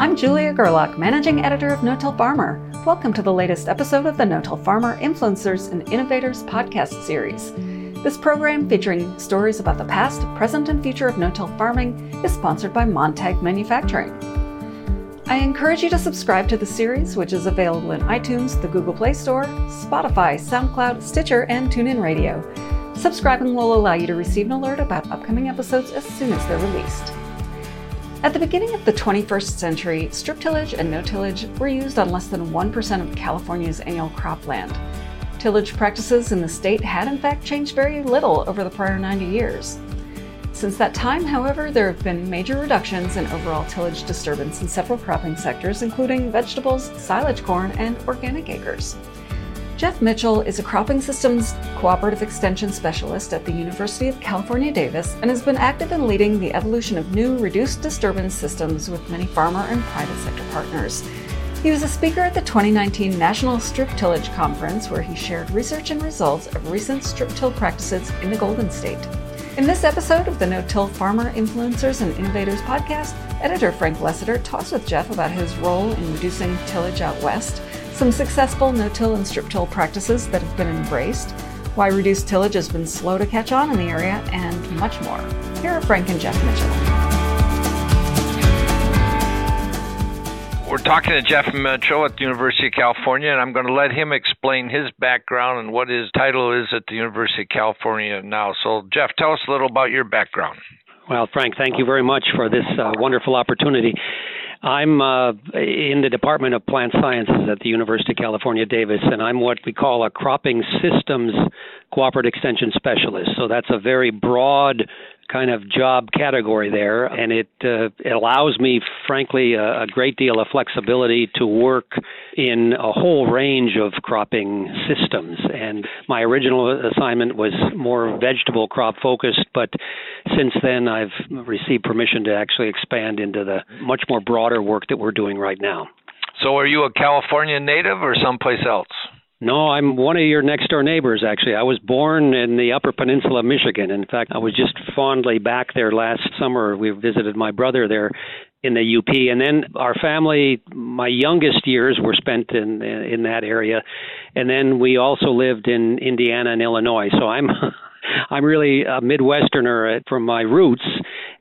I'm Julia Gerlach, Managing Editor of No Till Farmer. Welcome to the latest episode of the No Till Farmer Influencers and Innovators podcast series. This program, featuring stories about the past, present, and future of no till farming, is sponsored by Montag Manufacturing. I encourage you to subscribe to the series, which is available in iTunes, the Google Play Store, Spotify, SoundCloud, Stitcher, and TuneIn Radio. Subscribing will allow you to receive an alert about upcoming episodes as soon as they're released. At the beginning of the 21st century, strip tillage and no tillage were used on less than 1% of California's annual cropland. Tillage practices in the state had in fact changed very little over the prior 90 years. Since that time, however, there have been major reductions in overall tillage disturbance in several cropping sectors, including vegetables, silage corn, and organic acres. Jeff Mitchell is a cropping systems cooperative extension specialist at the University of California, Davis, and has been active in leading the evolution of new reduced disturbance systems with many farmer and private sector partners. He was a speaker at the 2019 National Strip Tillage Conference, where he shared research and results of recent strip till practices in the Golden State. In this episode of the No Till Farmer Influencers and Innovators podcast, editor Frank Lessiter talks with Jeff about his role in reducing tillage out west some successful no-till and strip-till practices that have been embraced, why reduced tillage has been slow to catch on in the area, and much more. Here are Frank and Jeff Mitchell. We're talking to Jeff Mitchell at the University of California, and I'm going to let him explain his background and what his title is at the University of California now. So, Jeff, tell us a little about your background. Well, Frank, thank you very much for this uh, wonderful opportunity. I'm uh, in the Department of Plant Sciences at the University of California, Davis, and I'm what we call a cropping systems cooperative extension specialist. So that's a very broad kind of job category there, and it, uh, it allows me, frankly, a, a, great deal of flexibility to work in a whole range of cropping systems. And my original assignment was more vegetable crop focused, but since then I've received permission to actually expand into the much more broader work that we're doing right now. So, are you a California native or someplace else? No, I'm one of your next door neighbors, actually. I was born in the Upper Peninsula of Michigan. In fact, I was just fondly back there last summer. We visited my brother there in the UP, and then our family. My youngest years were spent in in that area, and then we also lived in Indiana and Illinois. So I'm I'm really a Midwesterner from my roots.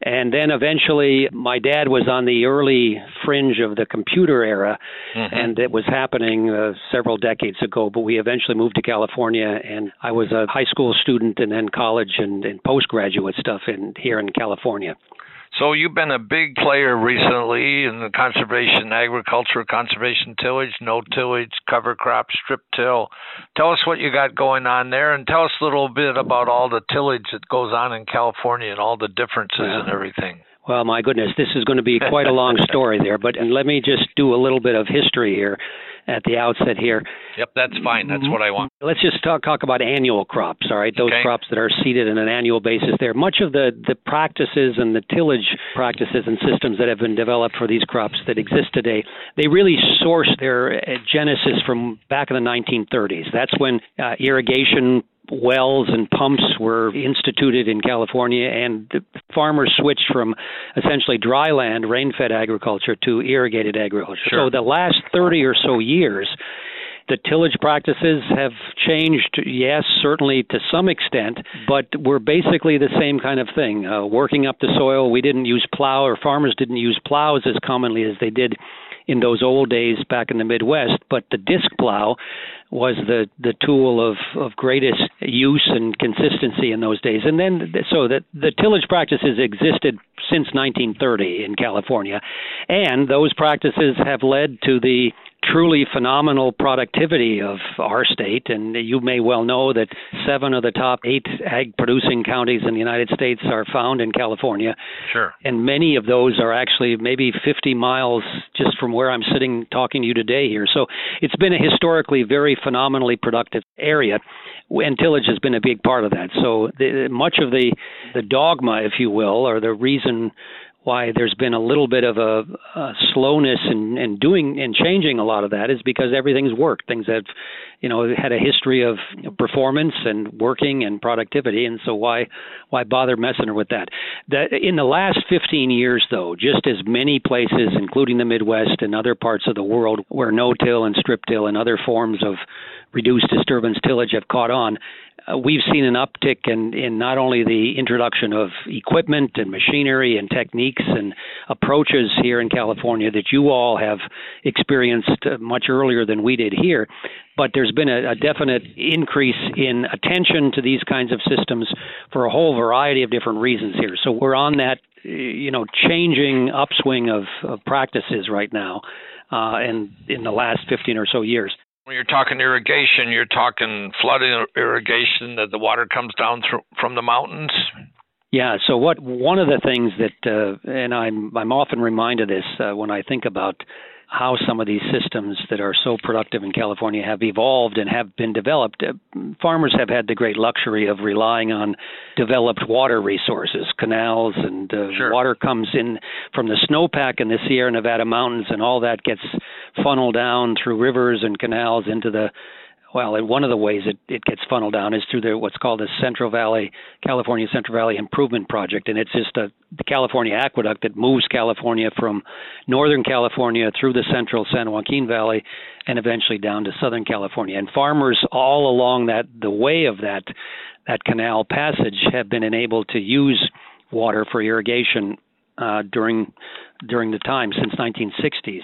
And then eventually, my dad was on the early fringe of the computer era, mm-hmm. and it was happening uh, several decades ago. But we eventually moved to California, and I was a high school student and then college and, and postgraduate stuff in here in California. So you've been a big player recently in the conservation agriculture, conservation tillage, no tillage, cover crop, strip till. Tell us what you got going on there and tell us a little bit about all the tillage that goes on in California and all the differences yeah. and everything. Well, my goodness, this is going to be quite a long story there, but and let me just do a little bit of history here at the outset here. Yep, that's fine. That's what I want. Let's just talk, talk about annual crops, all right? Those okay. crops that are seeded on an annual basis there. Much of the, the practices and the tillage practices and systems that have been developed for these crops that exist today, they really source their uh, genesis from back in the 1930s. That's when uh, irrigation wells and pumps were instituted in California, and farmers switched from essentially dry land, rain fed agriculture, to irrigated agriculture. Sure. So the last 30 or so years, the tillage practices have changed, yes, certainly to some extent, but we're basically the same kind of thing. Uh, working up the soil, we didn't use plow, or farmers didn't use plows as commonly as they did in those old days back in the Midwest, but the disc plow was the the tool of of greatest use and consistency in those days. And then so that the tillage practices existed since 1930 in California, and those practices have led to the truly phenomenal productivity of our state. And you may well know that seven of the top eight ag producing counties in the United States are found in California. Sure. And many of those are actually maybe 50 miles just from where I'm sitting talking to you today here. So it's been a historically very phenomenally productive area. And tillage has been a big part of that. So the, much of the the dogma, if you will, or the reason why there's been a little bit of a, a slowness in, in doing and changing a lot of that is because everything's worked. Things have, you know, had a history of performance and working and productivity, and so why why bother messing with that? That in the last 15 years, though, just as many places, including the Midwest and other parts of the world, where no-till and strip-till and other forms of reduced disturbance tillage have caught on, uh, we've seen an uptick in, in not only the introduction of equipment and machinery and techniques and approaches here in California that you all have experienced uh, much earlier than we did here, but there's been a, a definite increase in attention to these kinds of systems for a whole variety of different reasons here. So we're on that, you know, changing upswing of, of practices right now, uh, and in the last 15 or so years. When you're talking irrigation, you're talking flooding irrigation that the water comes down through, from the mountains. Yeah. So what one of the things that, uh, and I'm I'm often reminded of this uh, when I think about how some of these systems that are so productive in California have evolved and have been developed. Uh, farmers have had the great luxury of relying on developed water resources, canals, and uh, sure. water comes in from the snowpack in the Sierra Nevada mountains, and all that gets funneled down through rivers and canals into the well, one of the ways it, it gets funneled down is through the what's called the Central Valley California Central Valley Improvement Project, and it's just a the California aqueduct that moves California from northern California through the central San Joaquin Valley and eventually down to southern California. And farmers all along that the way of that that canal passage have been enabled to use water for irrigation uh, during during the time since 1960s.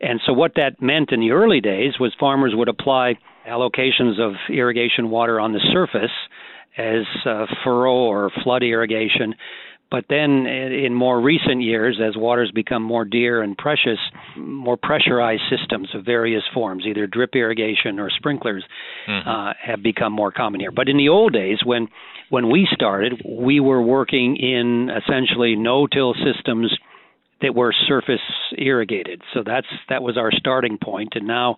And so what that meant in the early days was farmers would apply allocations of irrigation water on the surface as uh, furrow or flood irrigation. But then in more recent years, as waters become more dear and precious, more pressurized systems of various forms, either drip irrigation or sprinklers, mm-hmm. uh, have become more common here. But in the old days, when when we started, we were working in essentially no-till systems that were surface irrigated. So that's that was our starting point, and now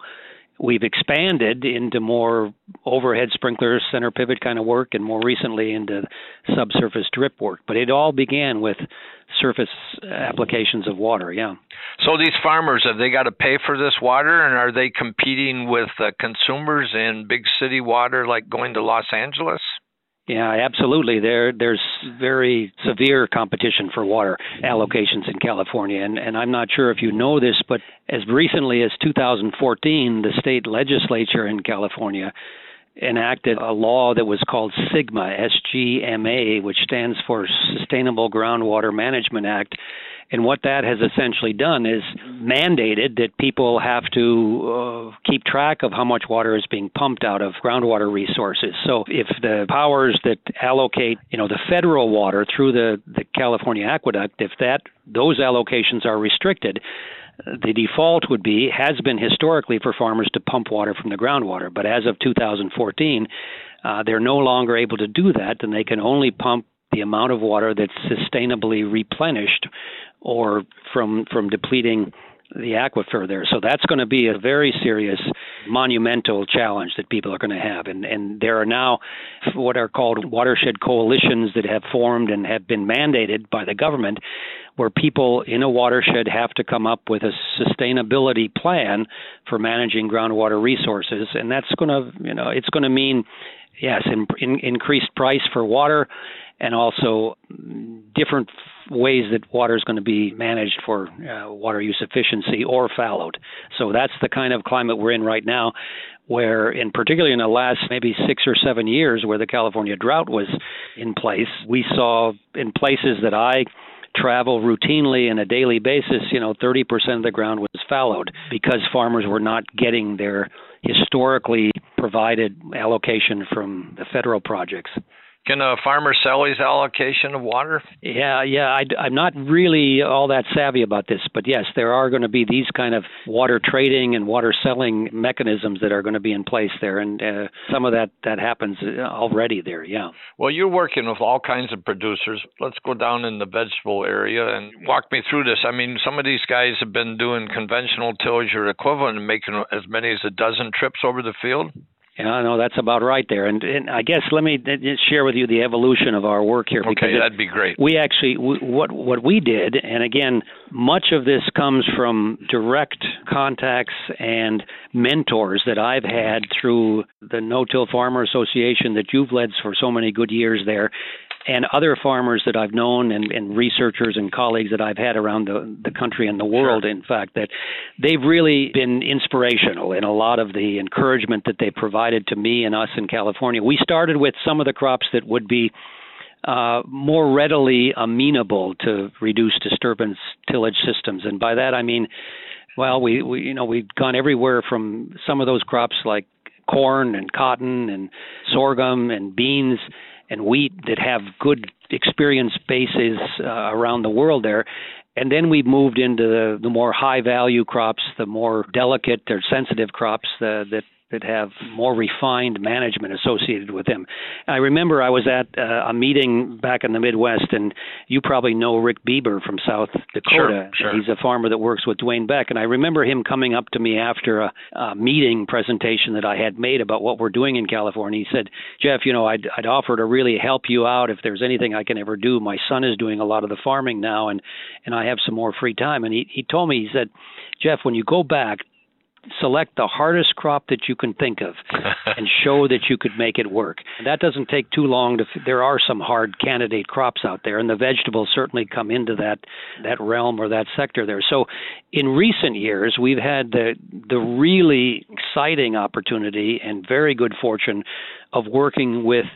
we've expanded into more overhead sprinkler center pivot kind of work, and more recently into subsurface drip work. But it all began with surface applications of water. Yeah. So these farmers have they got to pay for this water, and are they competing with uh, consumers in big city water, like going to Los Angeles? Yeah, absolutely. There, there's very severe competition for water allocations in California, and, and I'm not sure if you know this, but as recently as 2014, the state legislature in California enacted a law that was called SGMA, S-G-M-A, which stands for Sustainable Groundwater Management Act, and what that has essentially done is mandated that people have to uh, keep track of how much water is being pumped out of groundwater resources. So if the powers that allocate, you know, the federal water through the, the California aqueduct, if that those allocations are restricted, the default would be has been historically for farmers to pump water from the groundwater, but as of 2014, uh, they're no longer able to do that, and they can only pump the amount of water that's sustainably replenished or from from depleting the aquifer there. So that's going to be a very serious, monumental challenge that people are going to have. And, and there are now what are called watershed coalitions that have formed and have been mandated by the government, where people in a watershed have to come up with a sustainability plan for managing groundwater resources. And that's going to, you know, it's going to mean, yes, in, in, increased price for water and also different ways that water is going to be managed for uh, water use efficiency or fallowed. So that's the kind of climate we're in right now, where, in particularly in the last maybe six or seven years, where the California drought was in place, we saw in places that I travel routinely on a daily basis, you know, 30% of the ground was fallowed because farmers were not getting their historically provided allocation from the federal projects. Can a farmer sell his allocation of water? Yeah, yeah. I, am not really all that savvy about this, but yes, there are going to be these kind of water trading and water selling mechanisms that are going to be in place there, and uh, some of that that happens already there. Yeah. Well, you're working with all kinds of producers. Let's go down in the vegetable area and walk me through this. I mean, some of these guys have been doing conventional tillage or equivalent and making as many as a dozen trips over the field. Yeah, no, that's about right there. And, and I guess let me share with you the evolution of our work here. Okay, that'd be great. We actually we, what what we did, and again, much of this comes from direct contacts and mentors that I've had through the No-Till Farmer Association that you've led for so many good years there, and other farmers that I've known and, and researchers and colleagues that I've had around the, the country and the world, sure. in fact, that they've really been inspirational in a lot of the encouragement that they provided to me and us in California. We started with some of the crops that would be uh, more readily amenable to reduced disturbance tillage systems, and by that I mean, well, we, we you know we've gone everywhere from some of those crops like corn and cotton and sorghum and beans and wheat that have good experience bases uh, around the world there. And then we've moved into the, the more high value crops, the more delicate or sensitive crops that that have more refined management associated with them. I remember I was at uh, a meeting back in the Midwest, and you probably know Rick Bieber from South Dakota. Sure, sure. He's a farmer that works with Dwayne Beck, and I remember him coming up to me after a, a meeting presentation that I had made about what we're doing in California. He said, "Jeff, you know, I'd, I'd offer to really help you out if there's anything I can ever do. My son is doing a lot of the farming now, and and I have some more free time." And he he told me, he said, "Jeff, when you go back, select the hardest crop that you can think of and show that you could make it work. That doesn't take too long to there are some hard candidate crops out there and the vegetables certainly come into that that realm or that sector there. So in recent years we've had the the really exciting opportunity and very good fortune of working with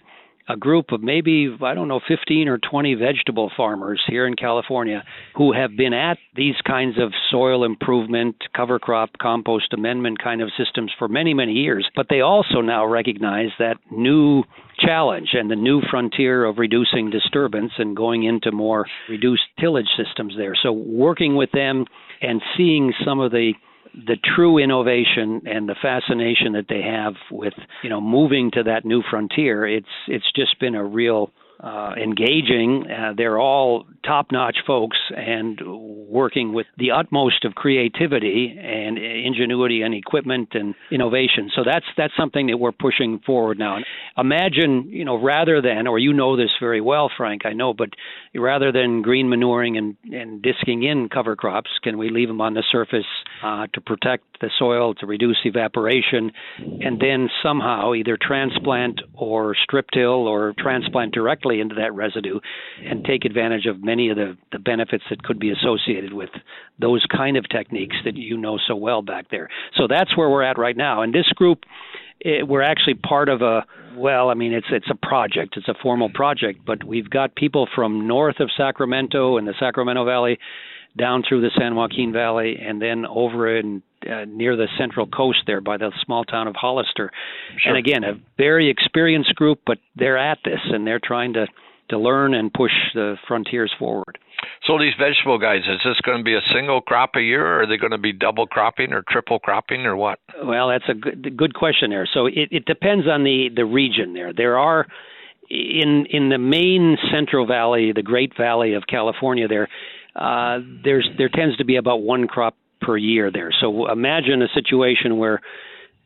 a group of maybe, I don't know, 15 or 20 vegetable farmers here in California who have been at these kinds of soil improvement, cover crop, compost amendment kind of systems for many, many years. But they also now recognize that new challenge and the new frontier of reducing disturbance and going into more reduced tillage systems there. So working with them and seeing some of the the true innovation and the fascination that they have with you know moving to that new frontier it's it's just been a real uh, engaging. Uh, they're all top-notch folks and working with the utmost of creativity and ingenuity and equipment and innovation. So that's that's something that we're pushing forward now. And imagine, you know, rather than, or you know this very well, Frank, I know, but rather than green manuring and and disking in cover crops, can we leave them on the surface uh, to protect the soil, to reduce evaporation, and then somehow either transplant or strip till or transplant directly directly into that residue and take advantage of many of the, the benefits that could be associated with those kind of techniques that you know so well back there. So that's where we're at right now. And this group, it, we're actually part of a well, I mean it's it's a project, it's a formal project, but we've got people from north of Sacramento and the Sacramento Valley down through the San Joaquin Valley and then over in uh, near the central coast there by the small town of Hollister. Sure. And again, a very experienced group, but they're at this and they're trying to to learn and push the frontiers forward. So these vegetable guys, is this going to be a single crop a year, or are they going to be double cropping or triple cropping, or what? Well, that's a good good question there. So it, it depends on the the region there. There are in in the main Central Valley, the Great Valley of California, there uh, there's there tends to be about one crop per year there. So imagine a situation where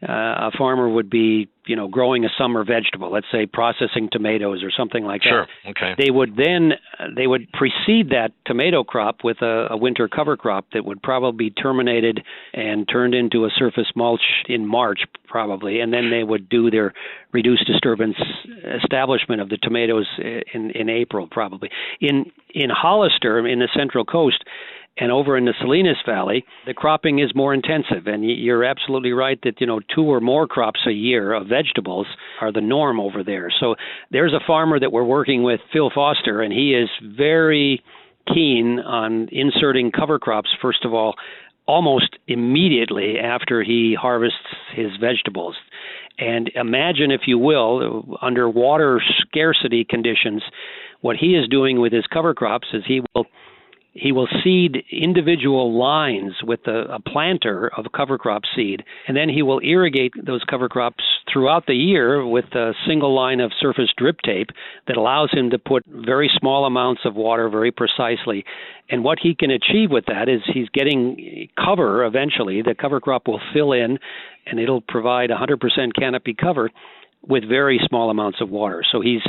uh, a farmer would be, you know, growing a summer vegetable, let's say processing tomatoes or something like sure. that. Okay. They would then they would precede that tomato crop with a, a winter cover crop that would probably be terminated and turned into a surface mulch in March probably, and then they would do their reduced disturbance establishment of the tomatoes in in April probably. In in Hollister in the Central Coast and over in the Salinas Valley, the cropping is more intensive. And you're absolutely right that, you know, two or more crops a year of vegetables are the norm over there. So there's a farmer that we're working with, Phil Foster, and he is very keen on inserting cover crops, first of all, almost immediately after he harvests his vegetables. And imagine, if you will, under water scarcity conditions, what he is doing with his cover crops is he will he will seed individual lines with a, a, planter of cover crop seed, and then he will irrigate those cover crops throughout the year with a single line of surface drip tape that allows him to put very small amounts of water very precisely. And what he can achieve with that is he's getting cover eventually. The cover crop will fill in and it'll provide 100% canopy cover with very small amounts of water. So he's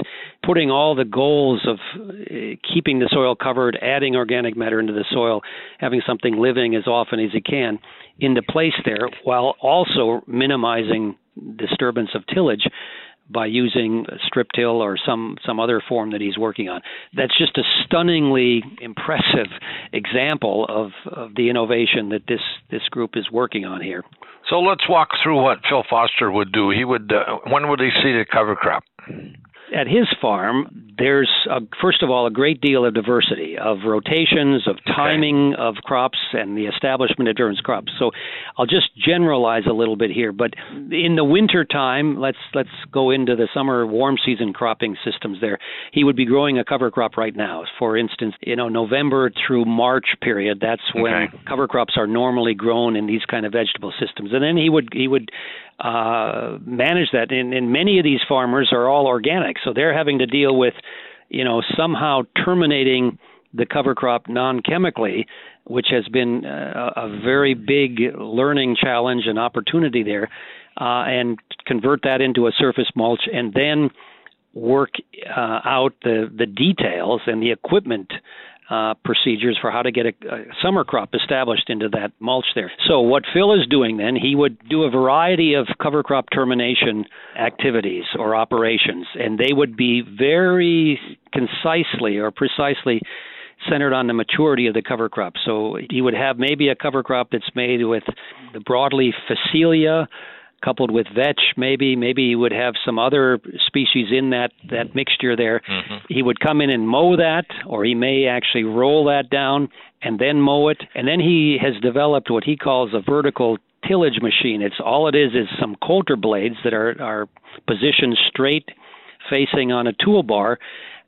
putting all the goals of uh, keeping the soil covered, adding organic matter into the soil, having something living as often as he can into place there, while also minimizing disturbance of tillage by using strip till or some some other form that he's working on. That's just a stunningly impressive example of, of the innovation that this this group is working on here. So let's walk through what Phil Foster would do. He would uh, when would he seed a cover crop? at his farm, there's a, first of all a great deal of diversity of rotations, of timing okay. of crops, and the establishment of different crops. So I'll just generalize a little bit here. But in the winter time, let's let's go into the summer warm season cropping systems. There, he would be growing a cover crop right now. For instance, you know November through March period. That's when okay. cover crops are normally grown in these kind of vegetable systems. And then he would he would uh, manage that. And, and many of these farmers are all organic, so they're having to deal with, you know, somehow terminating the cover crop non-chemically, which has been uh, a very big learning challenge and opportunity there, uh, and convert that into a surface mulch, and then work uh, out the the details and the equipment uh, procedures for how to get a, a, summer crop established into that mulch there. So what Phil is doing then, he would do a variety of cover crop termination activities or operations, and they would be very concisely or precisely centered on the maturity of the cover crop. So he would have maybe a cover crop that's made with the broadleaf phacelia coupled with vetch maybe maybe he would have some other species in that that mixture there. Mm-hmm. he would come in and mow that or he may actually roll that down and then mow it. And then he has developed what he calls a vertical tillage machine. It's all it is is some coulter blades that are are positioned straight facing on a toolbar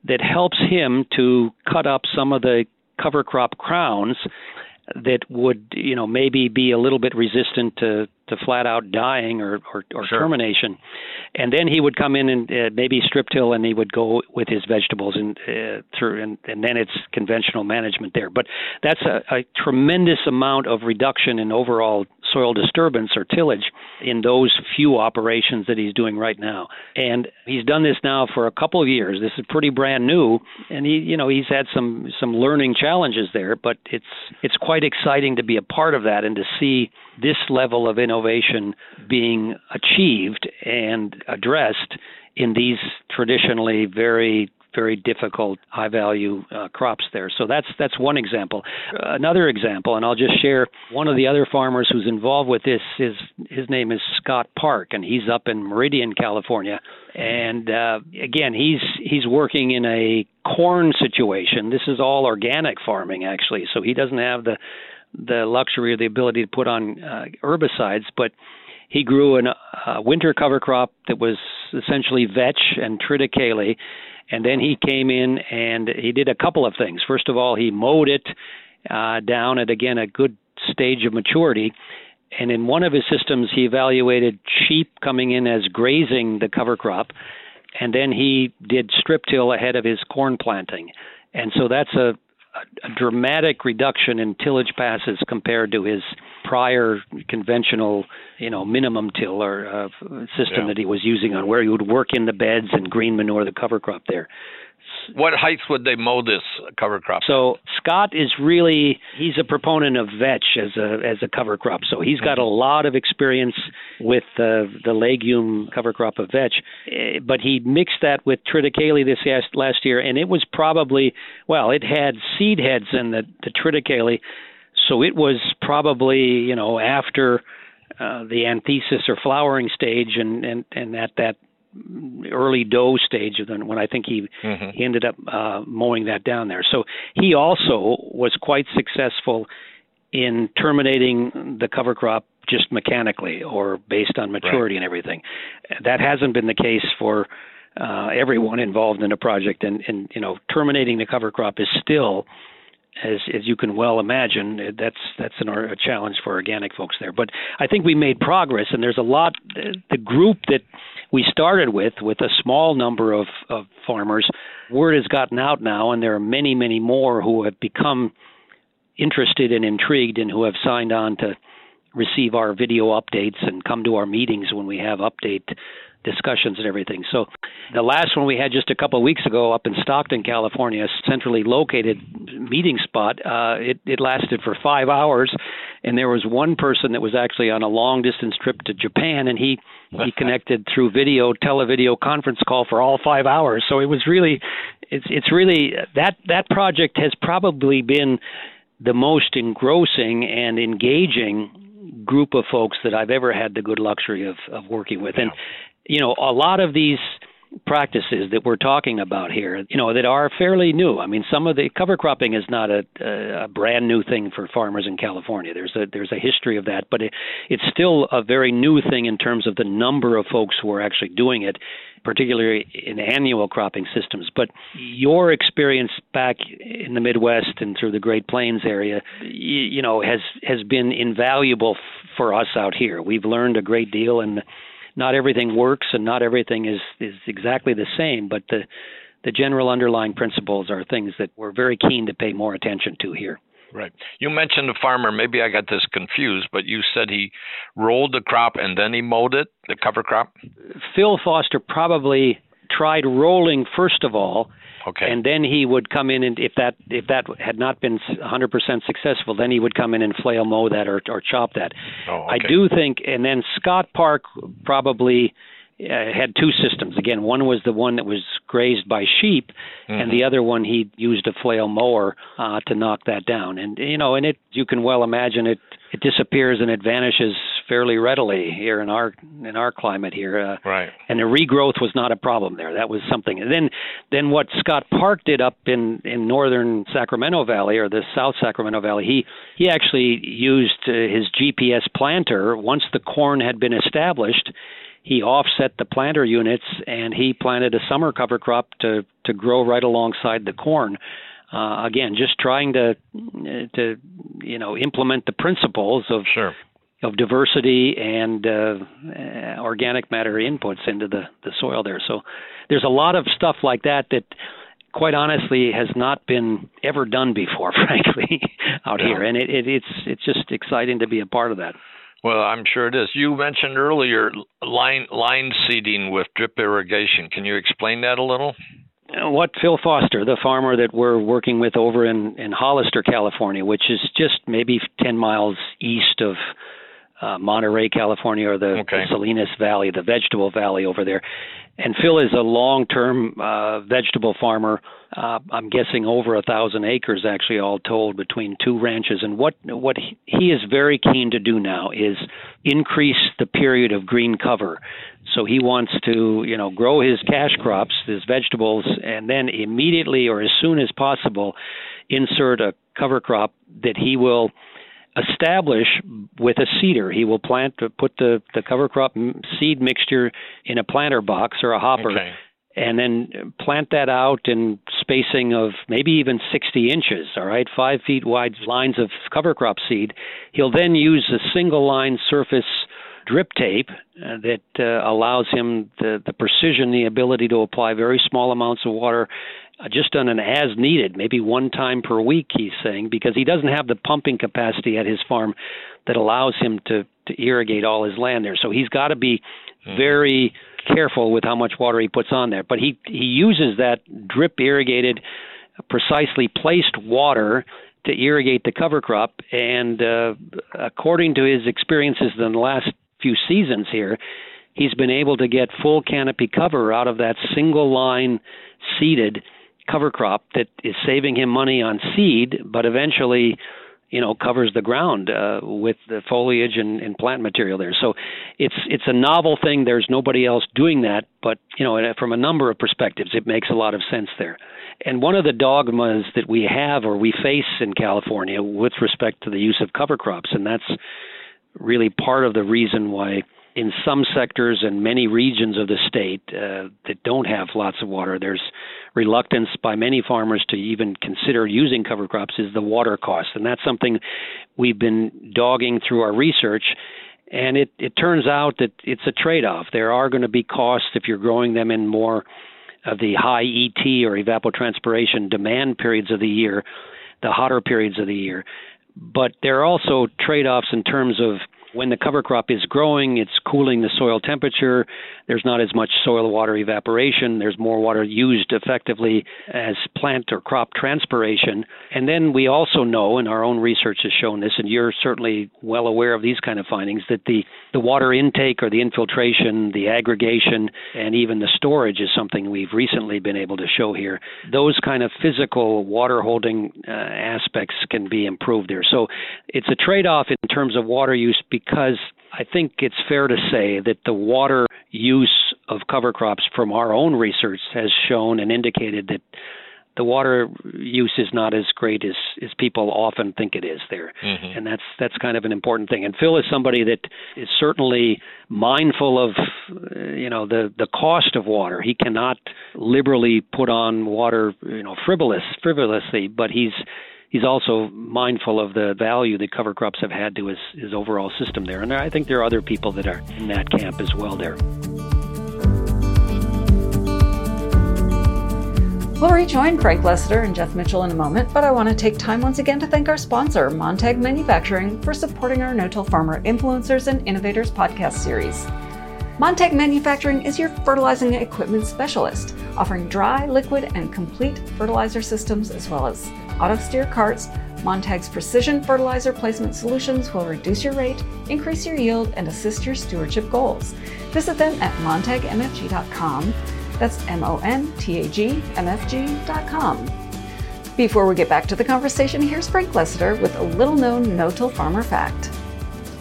that helps him to cut up some of the cover crop crowns that would you know maybe be a little bit resistant to to flat out dying or or, or sure. termination and then he would come in and uh, maybe strip till and he would go with his vegetables and uh, through and, and then it's conventional management there but that's a, a tremendous amount of reduction in overall soil disturbance or tillage in those few operations that he's doing right now. And he's done this now for a couple of years. This is pretty brand new, and he, you know, he's had some some learning challenges there, but it's it's quite exciting to be a part of that and to see this level of innovation being achieved and addressed in these traditionally very very difficult high value uh, crops there. So that's that's one example. Uh, another example, and I'll just share one of the other farmers who's involved with this is his name is Scott Park, and he's up in Meridian, California. And uh, again, he's he's working in a corn situation. This is all organic farming actually, so he doesn't have the the luxury or the ability to put on uh, herbicides, but he grew a uh, winter cover crop that was essentially vetch and triticale, and then he came in and he did a couple of things. First of all, he mowed it uh, down at again a good stage of maturity. And in one of his systems, he evaluated sheep coming in as grazing the cover crop, and then he did strip till ahead of his corn planting. And so that's a a, dramatic reduction in tillage passes compared to his prior conventional, you know, minimum till or uh, system yeah. that he was using on where he would work in the beds and green manure the cover crop there. What heights would they mow this cover crop? So Scott is really he's a proponent of vetch as a as a cover crop. So he's got a mm-hmm. lot of experience with uh, the legume cover crop of vetch, eh, but he mixed that with triticale this last year, and it was probably well, it had seed heads in the the triticale, so it was probably you know after. Uh, the anthesis or flowering stage, and and and at that early dough stage then when I think he mm-hmm. he ended up uh, mowing that down there. So he also was quite successful in terminating the cover crop just mechanically or based on maturity right. and everything. That hasn't been the case for uh, everyone involved in a project, and, and you know terminating the cover crop is still as as you can well imagine, eh, that's that's an, a challenge for organic folks there. But I think we made progress, and there's a lot. The group that we started with, with a small number of, of farmers, word has gotten out now, and there are many, many more who have become interested and intrigued, and who have signed on to receive our video updates and come to our meetings when we have update discussions and everything. So the last one we had just a couple of weeks ago up in Stockton, California, a centrally located meeting spot, uh, it, it lasted for five hours, and there was one person that was actually on a long distance trip to Japan, and he he connected through video, televideo conference call for all five hours. So it was really, it's it's really that that project has probably been the most engrossing and engaging group of folks that I've ever had the good luxury of, of working with. And you know, a lot of these practices that we're talking about here, you know, that are fairly new. I mean, some of the cover cropping is not a, a brand new thing for farmers in California. There's a there's a history of that, but it, it's still a very new thing in terms of the number of folks who are actually doing it, particularly in annual cropping systems. But your experience back in the Midwest and through the Great Plains area, you, you know, has has been invaluable f- for us out here. We've learned a great deal and not everything works and not everything is is exactly the same, but the the general underlying principles are things that we're very keen to pay more attention to here. Right. You mentioned the farmer. Maybe I got this confused, but you said he rolled the crop and then he mowed it, the cover crop. Phil Foster probably tried rolling first of all, Okay. And then he would come in and if that if that had not been 100% successful, then he would come in and flail mow that or or chop that. Oh, okay. I do think, and then Scott Park probably uh, had two systems. Again, one was the one that was grazed by sheep, mm-hmm. and the other one he used a flail mower uh, to knock that down. And you know, and it you can well imagine it it disappears and it vanishes fairly readily here in our in our climate here. Uh, right. And the regrowth was not a problem there. That was something. And then then what Scott Park did up in in northern Sacramento Valley or the South Sacramento Valley, he he actually used uh, his GPS planter once the corn had been established he offset the planter units and he planted a summer cover crop to to grow right alongside the corn. Uh, again, just trying to to you know implement the principles of sure. of diversity and uh, organic matter inputs into the the soil there. So there's a lot of stuff like that that quite honestly has not been ever done before, frankly, out here, and it, it, it's it's just exciting to be a part of that. Well, I'm sure it is. You mentioned earlier line line seeding with drip irrigation. Can you explain that a little? Uh, what Phil Foster, the farmer that we're working with over in in Hollister, California, which is just maybe 10 miles east of uh, Monterey, California, or the, okay. the Salinas Valley, the vegetable valley over there. And Phil is a long-term uh, vegetable farmer. Uh, I'm guessing over a thousand acres, actually, all told, between two ranches. And what what he is very keen to do now is increase the period of green cover. So he wants to, you know, grow his cash crops, his vegetables, and then immediately or as soon as possible, insert a cover crop that he will establish with a seeder. He will plant, put the the cover crop seed mixture in a planter box or a hopper. Okay. And then plant that out in spacing of maybe even 60 inches, all right, five feet wide lines of cover crop seed. He'll then use a single line surface drip tape uh, that uh, allows him the, the precision, the ability to apply very small amounts of water uh, just on an as needed, maybe one time per week, he's saying, because he doesn't have the pumping capacity at his farm that allows him to, to irrigate all his land there. So he's got to be mm-hmm. very careful with how much water he puts on there. But he, he uses that drip irrigated, precisely placed water to irrigate the cover crop. And uh, according to his experiences in the last few seasons here, he's been able to get full canopy cover out of that single line seeded cover crop that is saving him money on seed, but eventually, you know, covers the ground uh, with the foliage and, and plant material there. So it's it's a novel thing. There's nobody else doing that, but you know, from a number of perspectives, it makes a lot of sense there. And one of the dogmas that we have or we face in California with respect to the use of cover crops, and that's really part of the reason why in some sectors and many regions of the state uh, that don't have lots of water, there's reluctance by many farmers to even consider using cover crops is the water cost. And that's something we've been dogging through our research. And it, it turns out that it's a trade off. There are going to be costs if you're growing them in more of the high ET or evapotranspiration demand periods of the year, the hotter periods of the year. But there are also trade offs in terms of when the cover crop is growing, it's cooling the soil temperature. There's not as much soil water evaporation. There's more water used effectively as plant or crop transpiration. And then we also know, and our own research has shown this, and you're certainly well aware of these kind of findings, that the, the water intake or the infiltration, the aggregation, and even the storage is something we've recently been able to show here. Those kind of physical water holding uh, aspects can be improved there. So it's a trade off in terms of water use because I think it's fair to say that the water use of cover crops from our own research has shown and indicated that the water use is not as great as, as people often think it is there. Mm-hmm. And that's that's kind of an important thing. And Phil is somebody that is certainly mindful of you know the the cost of water. He cannot liberally put on water, you know, frivolous frivolously, but he's he's also mindful of the value that cover crops have had to his, his overall system there. And I think there are other people that are in that camp as well there. We'll rejoin Frank Lessiter and Jeff Mitchell in a moment, but I want to take time once again to thank our sponsor, Montag Manufacturing, for supporting our No Till Farmer Influencers and Innovators podcast series. Montag Manufacturing is your fertilizing equipment specialist, offering dry, liquid, and complete fertilizer systems as well as auto steer carts, Montag's precision fertilizer placement solutions will reduce your rate, increase your yield, and assist your stewardship goals. Visit them at montagmfg.com. That's M O N T A G M F G.com. Before we get back to the conversation, here's Frank Lessiter with a little known no till farmer fact.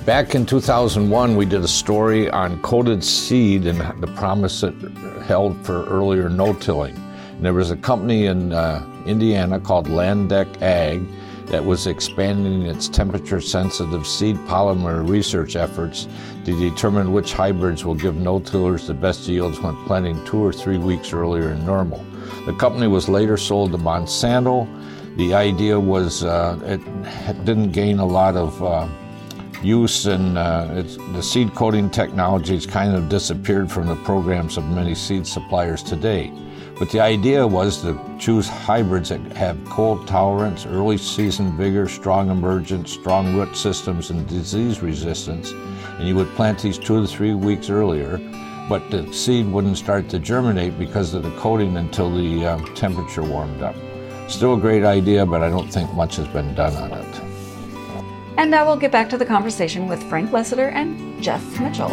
Back in 2001, we did a story on coated seed and the promise it held for earlier no tilling. And there was a company in uh, Indiana called Landec Ag that was expanding its temperature sensitive seed polymer research efforts to determine which hybrids will give no tillers the best yields when planting two or three weeks earlier than normal. The company was later sold to Monsanto. The idea was uh, it didn't gain a lot of uh, use, and uh, the seed coating technology has kind of disappeared from the programs of many seed suppliers today. But the idea was to choose hybrids that have cold tolerance, early season vigor, strong emergence, strong root systems, and disease resistance. And you would plant these two to three weeks earlier, but the seed wouldn't start to germinate because of the coating until the uh, temperature warmed up. Still a great idea, but I don't think much has been done on it. And now we'll get back to the conversation with Frank Lessiter and Jeff Mitchell.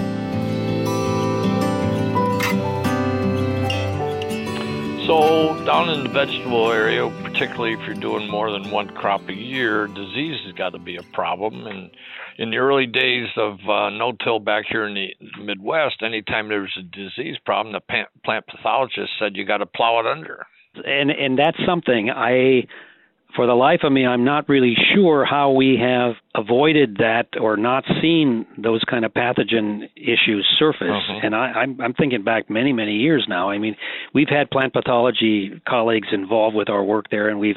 So, down in the vegetable area, particularly if you're doing more than one crop a year, disease has got to be a problem. And in the early days of uh, no-till back here in the Midwest, anytime there was a disease problem, the plant pathologist said you got to plow it under. And and that's something I for the life of me, I'm not really sure how we have avoided that or not seen those kind of pathogen issues surface. Uh-huh. And I, I'm, I'm thinking back many, many years now. I mean, we've had plant pathology colleagues involved with our work there, and we've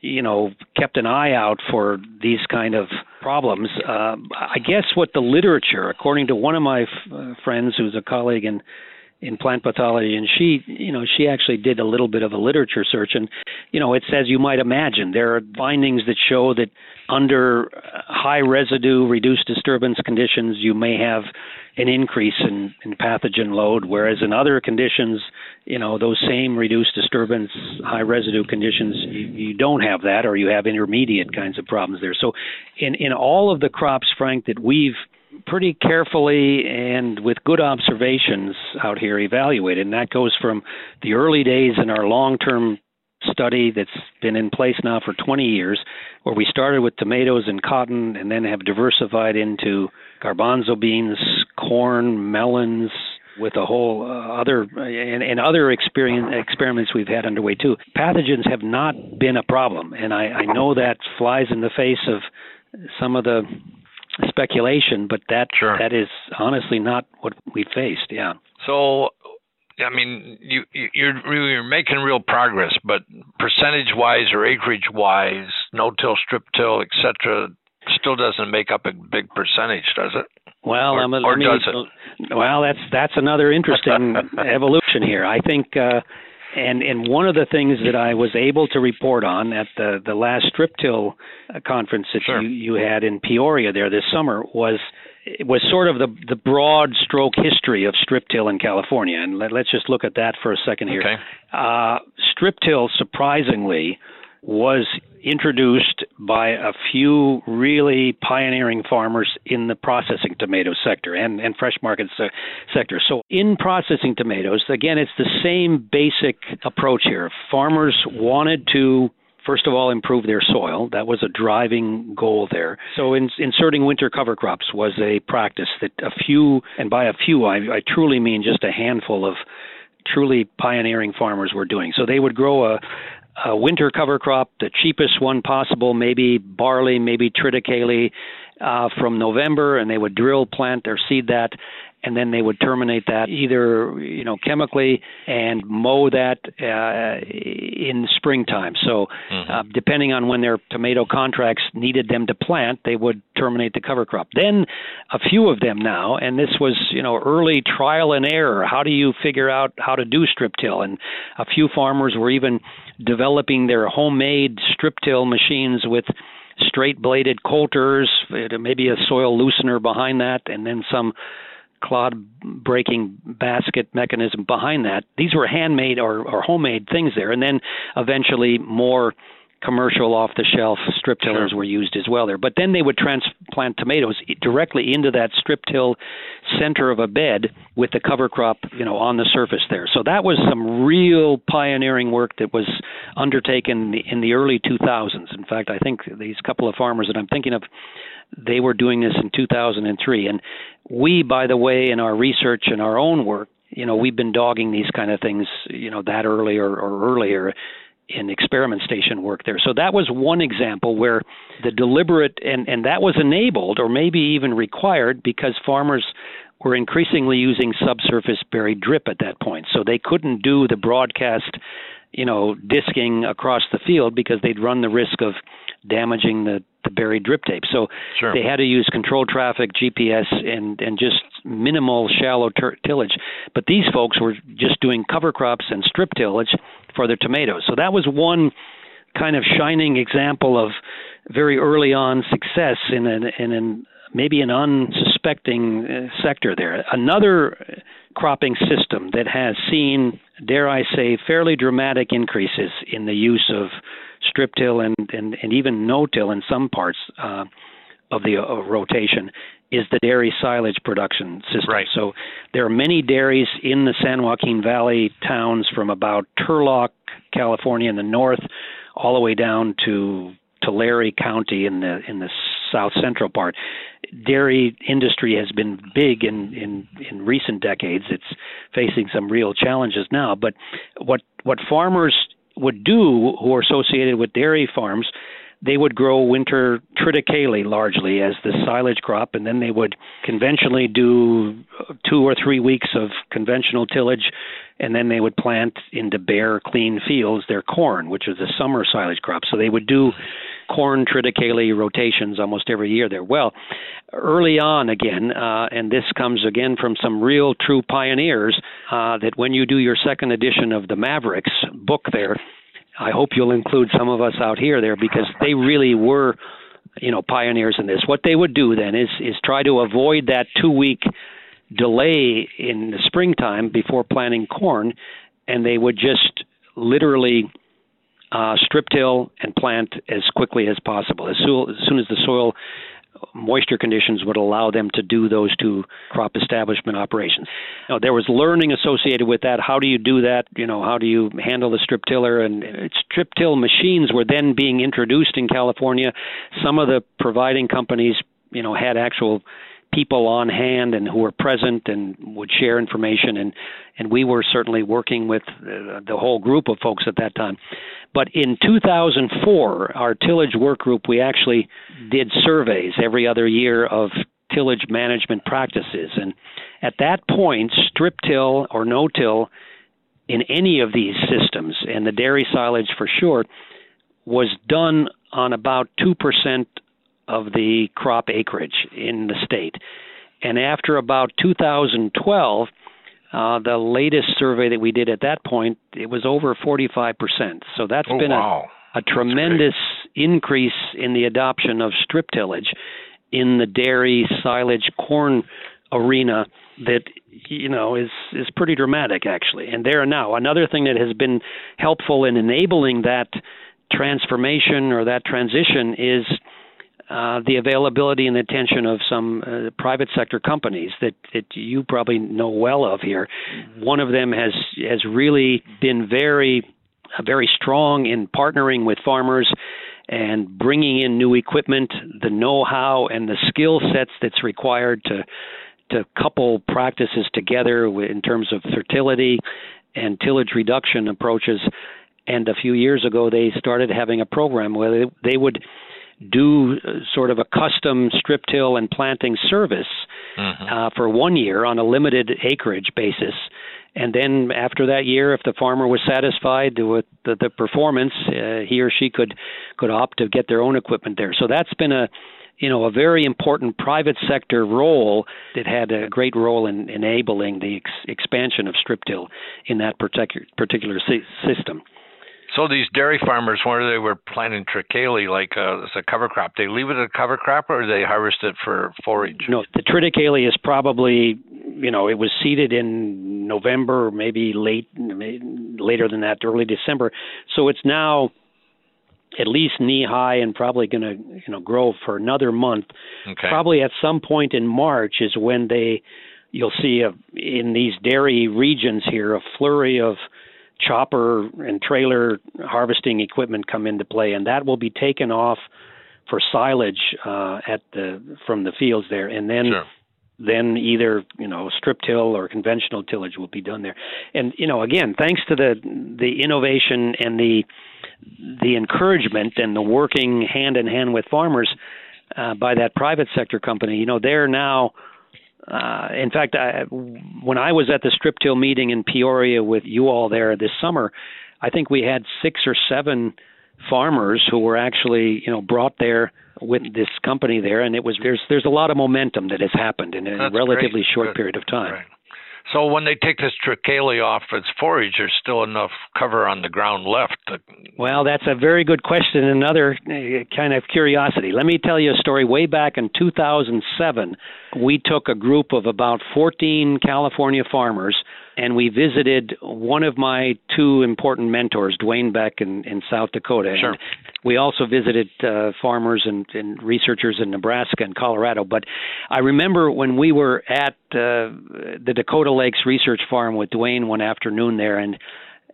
you know kept an eye out for these kind of problems uh, i guess what the literature according to one of my f- uh, friends who's a colleague in in plant pathology and she you know she actually did a little bit of a literature search and you know it's as you might imagine. There are findings that show that under high residue reduced disturbance conditions you may have an increase in, in pathogen load whereas in other conditions you know those same reduced disturbance high residue conditions you, you don't have that or you have intermediate kinds of problems there. So in in all of the crops frank that we've pretty carefully and with good observations out here evaluated. And that goes from the early days in our long term study that's been in place now for 20 years, where we started with tomatoes and cotton and then have diversified into garbanzo beans, corn, melons, with a whole uh, other and, and other experiments we've had underway too. Pathogens have not been a problem, and I, I know that flies in the face of some of the speculation, but that Sure. that is honestly not what we faced. Yeah. So, I mean, you, you you're you're making real progress, but percentage wise or acreage wise, no till, strip till, etc., still doesn't make up a big percentage, does it? Well, Or- I'm a, or me- does it? Well, that's that's another interesting evolution here. I think, uh, and and one of the things that I was able to report on at the the last strip till uh, conference that Sure. you you had in Peoria there this summer was was sort of the the broad stroke history of strip till in California, and let, let's just look at that for a second here. Okay. Uh, strip till, surprisingly, was introduced by a few really pioneering farmers in the processing tomato sector and, and fresh market se- sector. So, in processing tomatoes, again, it's the same basic approach here. Farmers wanted to first of all improve their soil that was a driving goal there so in, inserting winter cover crops was a practice that a few and by a few I, I truly mean just a handful of truly pioneering farmers were doing so they would grow a a winter cover crop, the cheapest one possible, maybe barley, maybe triticale, uh, from November, and they would drill, plant, or seed that, and then they would terminate that either you know chemically and mow that uh, in springtime. So, uh, depending on when their tomato contracts needed them to plant, they would terminate the cover crop. Then, a few of them now, and this was you know early trial and error. How do you figure out how to do strip till? And a few farmers were even developing their homemade strip till machines with straight bladed coulters, uh, maybe a soil loosener behind that, and then some clod breaking basket mechanism behind that. These were handmade or, or homemade things there, and then eventually more commercial off the shelf strip tillers Sure. were used as well there. But then they would transplant tomatoes directly into that strip till center of a bed with the cover crop, you know, on the surface there. So that was some real pioneering work that was undertaken in the, in the early 2000s. In fact, I think these couple of farmers that I'm thinking of they were doing this in 2003 and we by the way in our research and our own work you know we've been dogging these kind of things you know that early or, or earlier in experiment station work there. So that was one example where the deliberate and and that was enabled or maybe even required because farmers were increasingly using subsurface buried drip at that point. So they couldn't do the broadcast you know disking across the field because they'd run the risk of damaging the the buried drip tape. So Sure. they had to use control traffic, GPS, and and just minimal shallow tur tillage. But these folks were just doing cover crops and strip tillage for their tomatoes. So that was one kind of shining example of very early on success in an in an maybe an unsuspecting uh, sector there. Another cropping system that has seen, dare I say, fairly dramatic increases in the use of strip till and, and, and even no till in some parts uh, of the uh, rotation is the dairy silage production system. Right. So there are many dairies in the San Joaquin Valley towns from about Turlock, California in the north, all the way down to Tulare County in the in the south central part. Dairy industry has been big in, in, in recent decades. It's facing some real challenges now. But what what farmers would do who are associated with dairy farms, they would grow winter triticale largely as the silage crop, and then they would conventionally do two or three weeks of conventional tillage, and then they would plant into bare, clean fields their corn, which is a summer silage crop. So they would do corn triticale rotations almost every year there. Well, early on again, uh, and this comes again from some real true pioneers, uh, that when you do your second edition of the Mavericks book there, I hope you'll include some of us out here there because they really were, you know, pioneers in this. What they would do then is is try to avoid that two week delay in the springtime before planting corn, and they would just literally uh, strip till and plant as quickly as possible. As soon, as soon as the soil moisture conditions would allow them to do those two crop establishment operations. Now, there was learning associated with that. How do you do that? You know, how do you handle the strip tiller? And strip till machines were then being introduced in California. Some of the providing companies, you know, had actual people on hand and who were present and would share information. And and we were certainly working with uh, the whole group of folks at that time. But in 2004 our tillage work group we actually did surveys every other year of tillage management practices. And at that point strip till or no till in any of these systems and the dairy silage for sure was done on about 2% of the crop acreage in the state. And after about 2012, uh, the latest survey that we did at that point, it was over 45%. So that's oh, been wow. a, a tremendous increase in the adoption of strip tillage in the dairy, silage, corn arena that you know is is pretty dramatic actually. And there now another thing that has been helpful in enabling that transformation or that transition is uh, the availability and attention of some uh, private sector companies that, that you probably know well of here. Mm-hmm. One of them has has really been very uh, very strong in partnering with farmers and bringing in new equipment, the know-how and the skill sets that's required to to couple practices together in terms of fertility and tillage reduction approaches. And a few years ago, they started having a program where they, they would do uh, sort of a custom strip till and planting service mm-hmm. uh, for one year on a limited acreage basis. And then after that year, if the farmer was satisfied with the, the performance, uh, he or she could could opt to get their own equipment there. So that's been a you know a very important private sector role that had a great role in enabling the ex- expansion of strip till in that particular particular system. So these dairy farmers, where they were planting triticale like uh, as a cover crop, they leave it a cover crop or they harvest it for forage? No, the triticale is probably, you know, it was seeded in November, maybe late, later than that, early December. So it's now at least knee high and probably going to, you know, grow for another month. Okay. Probably at some point in March is when they, you'll see a, in these dairy regions here a flurry of chopper and trailer harvesting equipment come into play, and that will be taken off for silage uh, at the from the fields there, and then. Sure. Then either you know strip till or conventional tillage will be done there, and you know again thanks to the the innovation and the the encouragement and the working hand in hand with farmers uh, by that private sector company, you know they're now uh, in fact, I, when I was at the strip till meeting in Peoria with you all there this summer, I think we had six or seven farmers who were actually, you know, brought there with this company there, and it was there's there's a lot of momentum that has happened in a That's relatively great. short Good. period of time. Right. So when they take this triticale off its forage, there's still enough cover on the ground left. To... Well, that's a very good question. Another uh, kind of curiosity. Let me tell you a story. Way back in 2007, we took a group of about 14 California farmers and we visited one of my two important mentors, Dwayne Beck in, in South Dakota. Sure. And we also visited uh, farmers and, and researchers in Nebraska and Colorado. But I remember when we were at uh, the Dakota Lakes Research Farm with Dwayne one afternoon there, and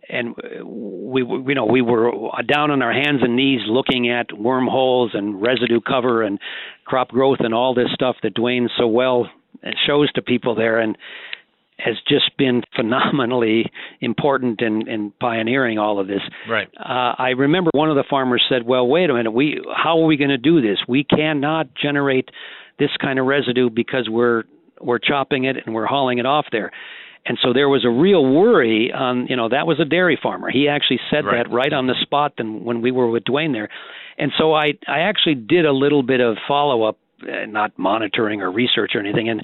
and we you know we were down on our hands and knees looking at wormholes and residue cover and crop growth and all this stuff that Dwayne so well shows to people there and has just been phenomenally important in, in pioneering all of this. Right. Uh, I remember one of the farmers said, "Well, wait a minute. We how are we going to do this? We cannot generate this kind of residue because we're we're chopping it and we're hauling it off there." And so there was a real worry on, you know, that was a dairy farmer. He actually said right. that right on the spot and when we were with Dwayne there. And so I I actually did a little bit of follow up, uh, not monitoring or research or anything and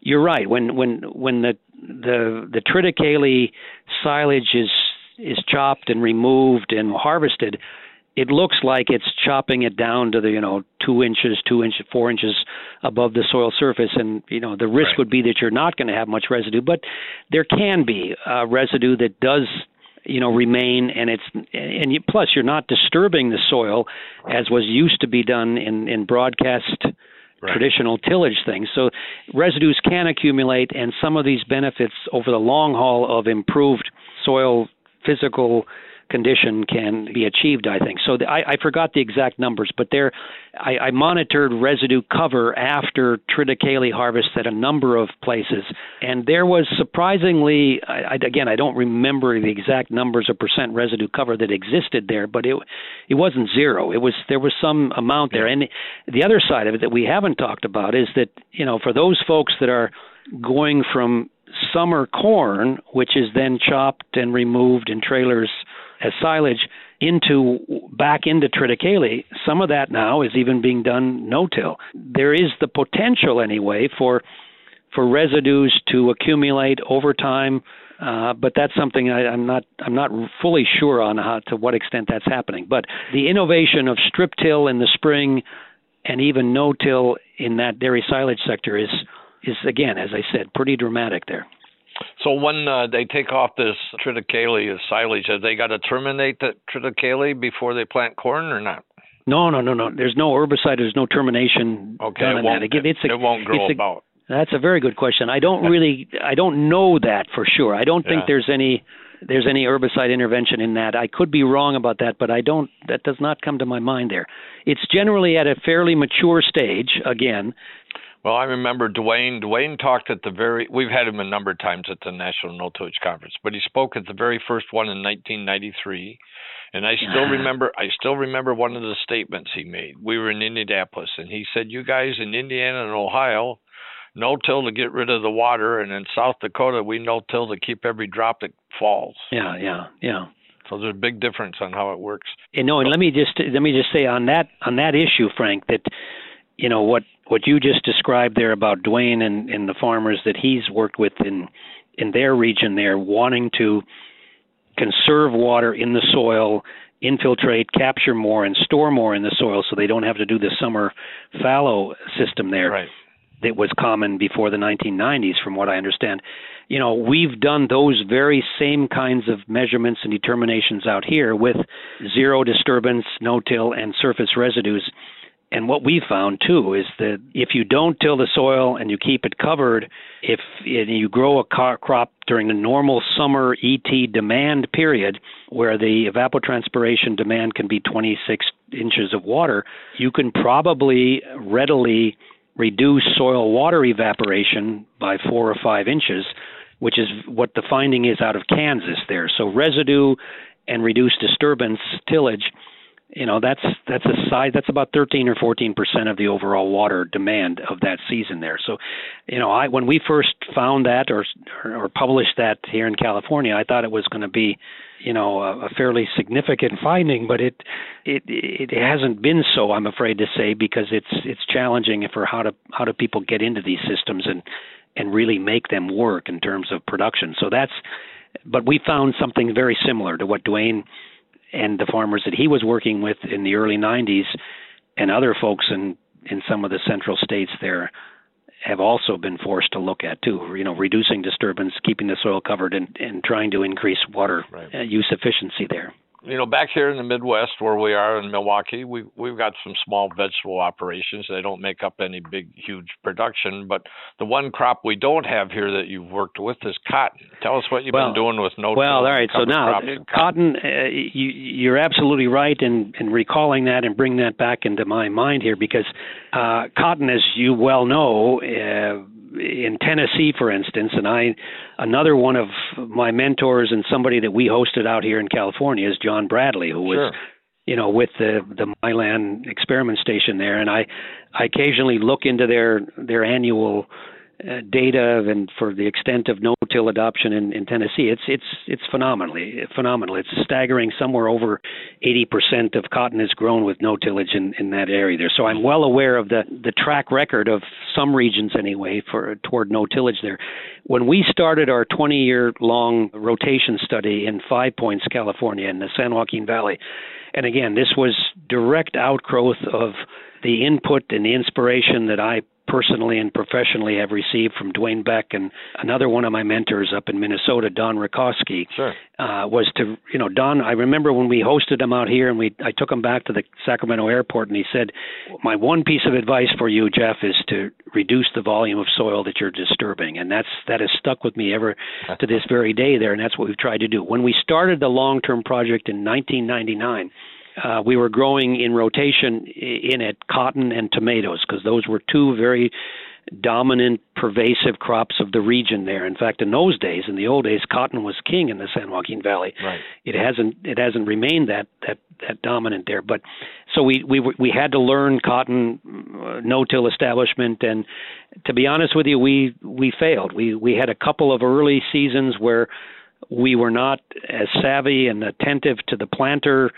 you're right. When when when the the the triticale silage is is chopped and removed and harvested, it looks like it's chopping it down to the you know two inches, two inches, four inches above the soil surface, and you know the risk right. would be that you're not going to have much residue, but there can be uh, residue that does you know remain and it's and you, plus you're not disturbing the soil as was used to be done in in broadcast Right. traditional tillage things. So residues can accumulate, and some of these benefits over the long haul of improved soil physical condition can be achieved. I think so. The, I, I forgot the exact numbers, but there, I, I monitored residue cover after triticale harvest at a number of places, and there was surprisingly, I, I, again, I don't remember the exact numbers of percent residue cover that existed there, but it it wasn't zero. It was there was some amount there, and the other side of it that we haven't talked about is that you know for those folks that are going from summer corn, which is then chopped and removed in trailers as silage, into back into triticale. Some of that now is even being done no-till. There is the potential, anyway, for for residues to accumulate over time. Uh, but that's something I, I'm not I'm not fully sure on how to what extent that's happening. But the innovation of strip till in the spring and even no till in that dairy silage sector is is again, as I said, pretty dramatic there. So when uh, they take off this triticale as silage, have they got to terminate the triticale before they plant corn or not? No, no, no, no. There's no herbicide. There's no termination okay, done it won't, that. Again, it's a, it won't grow it's a, about. That's a very good question. I don't really, I don't know that for sure. I don't think Yeah. there's any there's any herbicide intervention in that. I could be wrong about that, but I don't. That does not come to my mind there. It's generally at a fairly mature stage. Again, Well, I remember Dwayne. Dwayne talked at the very. We've had him a number of times at the National No Tillage Conference, but he spoke at the very first one in 1993. And I still remember. I still remember one of the statements he made. We were in Indianapolis, and he said, "You guys in Indiana and Ohio, no till to get rid of the water, and in South Dakota, we no till to keep every drop that falls." yeah, yeah, yeah. So there's a big difference on how it works. You know, and let me just let me just say on that on that issue, Frank, that you know what what you just described there about Dwayne and, and the farmers that he's worked with in in their region there, wanting to conserve water in the soil, infiltrate, capture more, and store more in the soil, so they don't have to do the summer fallow system there Right. that was common before the 1990s, from what I understand. You know, we've done those very same kinds of measurements and determinations out here with zero disturbance, no till, and surface residues. And what we found too is that if you don't till the soil and you keep it covered, if you grow a crop during the normal summer ET demand period, where the evapotranspiration demand can be 26 inches of water, you can probably readily reduce soil water evaporation by four or five inches, which is what the finding is out of Kansas there. So residue and reduced disturbance tillage you know that's that's a size that's about 13 or 14 percent of the overall water demand of that season there. So you know i when we first found that or or published that here in california i thought it was going to be you know a, a fairly significant finding but it it it hasn't been so i'm afraid to say because it's it's challenging for how to how do people get into these systems and and really make them work in terms of production. So that's but we found something very similar to what Dwayne and the farmers that he was working with in the early 90s and other folks in in some of the central states there have also been forced to look at too you know reducing disturbance keeping the soil covered and and trying to increase water Right. uh, use efficiency there you know, back here in the Midwest where we are in Milwaukee, we we've got some small vegetable operations. They don't make up any big, huge production, but the one crop we don't have here that you've worked with is cotton. Tell us what you've Well- been doing with no. Well, all right. So now, uh, cotton, uh, you, you're absolutely right in, in recalling that and bring that back into my mind here because uh, cotton, as you well know, uh, in Tennessee, for instance, and I, another one of my mentors and somebody that we hosted out here in California is John Bradley, who was Sure. you know, with the the Milan experiment station there, and I I occasionally look into their their annual uh, data and for the extent of no-till adoption in, in Tennessee, it's it's it's phenomenally phenomenal. It's staggering. Somewhere over 80% of cotton is grown with no-tillage in, in that area there. So I'm well aware of the the track record of some regions anyway for toward no-tillage there. When we started our 20-year long rotation study in Five Points, California, in the San Joaquin Valley, and again, this was direct outgrowth of the input and the inspiration that I personally and professionally have received from Dwayne Beck and another one of my mentors up in Minnesota, Don Reicosky, sure. uh, was to you know Don. I remember when we hosted him out here and we I took him back to the Sacramento airport and he said, my one piece of advice for you, Jeff, is to reduce the volume of soil that you're disturbing, and that's that has stuck with me ever to this very day there, and that's what we've tried to do. When we started the long-term project in 1999 uh, we were growing in rotation in it cotton and tomatoes because those were two very dominant, pervasive crops of the region there. In fact, in those days, in the old days, cotton was king in the San Joaquin Valley. Right. It hasn't it hasn't remained that that that dominant there. But so we we we had to learn cotton uh, no-till establishment, and to be honest with you, we we failed. We we had a couple of early seasons where we were not as savvy and attentive to the planter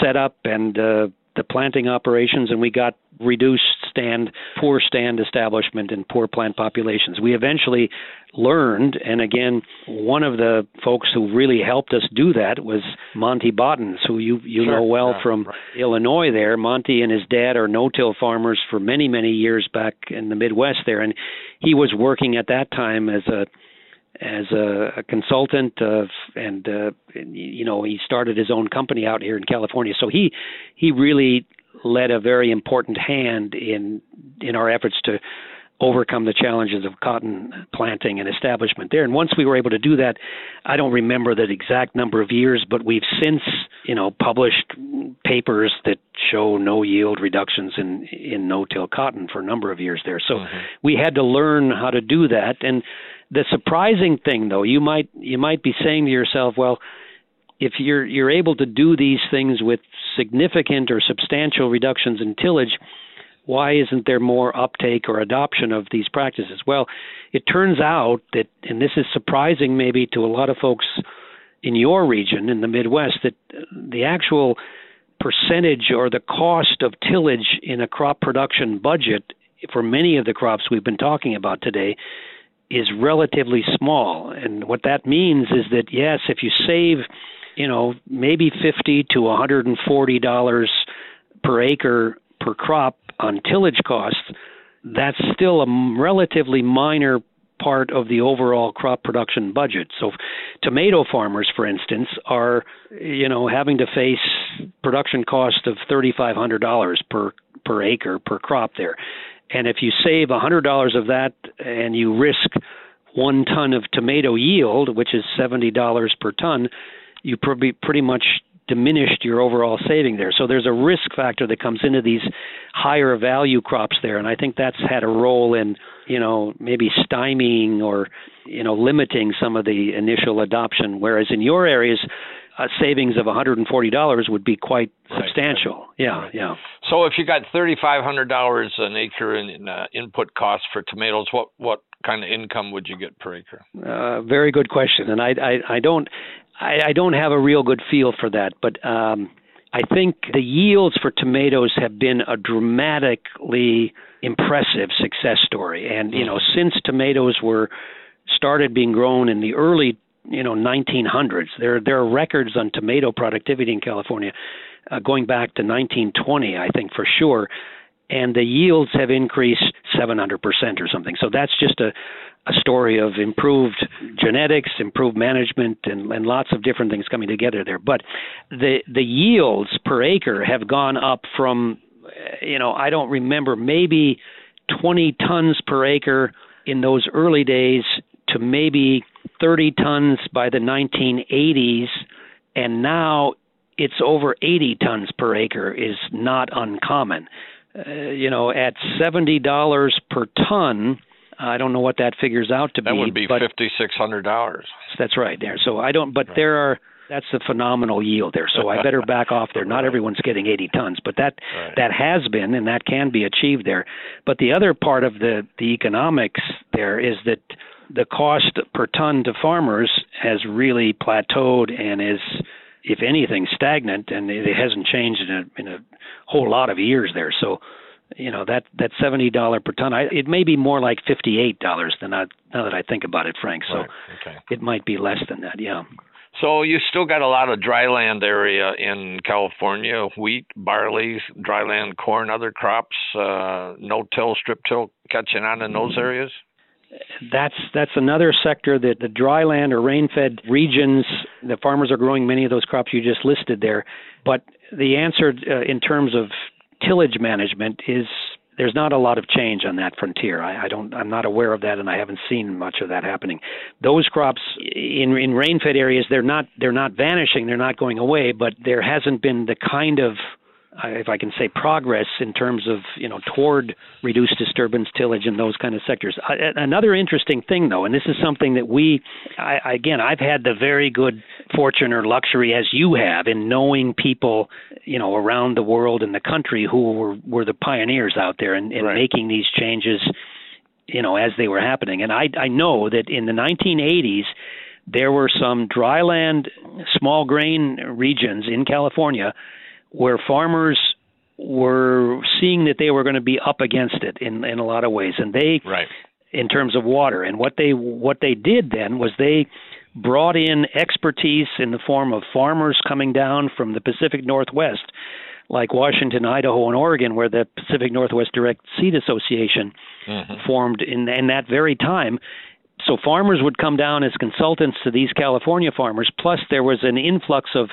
setup and uh, the planting operations, and we got reduced stand, poor stand establishment, and poor plant populations. We eventually learned, and again, one of the folks who really helped us do that was Monte Bottens, who you you sure. know well yeah, from right. Illinois. There, Monte and his dad are no-till farmers for many many years back in the Midwest there, and he was working at that time as a as a, a consultant of, and uh, you know he started his own company out here in California. So he he really led a very important hand in in our efforts to overcome the challenges of cotton planting and establishment there. And once we were able to do that, I don't remember the exact number of years, but we've since, you know, published papers that show no yield reductions in in no-till cotton for a number of years there. So mm-hmm. we had to learn how to do that and the surprising thing though, you might you might be saying to yourself, well, if you're you're able to do these things with significant or substantial reductions in tillage, why isn't there more uptake or adoption of these practices? Well, it turns out that, and this is surprising maybe to a lot of folks in your region in the Midwest, that the actual percentage or the cost of tillage in a crop production budget for many of the crops we've been talking about today is relatively small. And what that means is that yes, if you save, you know, maybe 50 to 140 dollars per acre per crop on tillage costs, that's still a relatively minor part of the overall crop production budget. So tomato farmers for instance are you know having to face production cost of $3500 per per acre per crop there. And if you save $100 of that and you risk one ton of tomato yield, which is $70 per ton, you probably pretty much diminished your overall saving there. So there's a risk factor that comes into these higher value crops there, and I think that's had a role in you know maybe stymieing or you know limiting some of the initial adoption. Whereas in your areas, a savings of $140 would be quite right, substantial. Yeah, right. yeah. So if you got $3,500 an acre in uh, input costs for tomatoes, what what kind of income would you get per acre? Uh, very good question, and I I, I don't I, I don't have a real good feel for that, but. Um, I think the yields for tomatoes have been a dramatically impressive success story. And, you know, since tomatoes were started being grown in the early you know 1900s. There there are records on tomato productivity in California uh, going back to 1920, I think for sure, and the yields have increased 700 percent or something. So that's just a a story of improved genetics, improved management, and, and lots of different things coming together there. But the the yields per acre have gone up from, you know, I don't remember maybe 20 tons per acre in those early days to maybe 30 tons by the 1980s, and now it's over 80 tons per acre is not uncommon. Uh, you know, at $70 per ton, I don't know what that figures out to be. That would be fifty six hundred dollars. That's right there. So I don't, but right. there are. That's a phenomenal yield there. So I better back off there. Not right. everyone's getting 80 tons, but that right. that has been and that can be achieved there. But the other part of the the economics there is that the cost per ton to farmers has really plateaued and is, if anything, stagnant, and it hasn't changed in a in a whole lot of years there. So you know that that seventy dollar per ton. I, it may be more like fifty eight dollars than I, now that I think about it, Frank. So right. okay. it might be less than that. Yeah. So you still got a lot of dryland area in California: wheat, barley, dryland corn, other crops. Uh, no till, strip till, catching on in those areas. That's that's another sector that the dry land or rain-fed regions, the farmers are growing many of those crops you just listed there. But the answer uh, in terms of tillage management is there's not a lot of change on that frontier. I, I don't I'm not aware of that and I haven't seen much of that happening. Those crops in in rain fed areas they're not they're not vanishing, they're not going away, but there hasn't been the kind of if I can say progress in terms of you know toward reduced disturbance tillage in those kind of sectors. Another interesting thing though, and this is something that we I, again I've had the very good fortune or luxury as you have in knowing people you know around the world and the country who were were the pioneers out there and, right. making these changes you know as they were happening. And I I know that in the 1980s there were some dryland small grain regions in California where farmers were seeing that they were going to be up against it in in a lot of ways and they right in terms of water and what they what they did then was they brought in expertise in the form of farmers coming down from the Pacific Northwest like Washington, Idaho, and Oregon, where the Pacific Northwest Direct Seed Association mm-hmm. formed in, in that very time. So farmers would come down as consultants to these California farmers. Plus, there was an influx of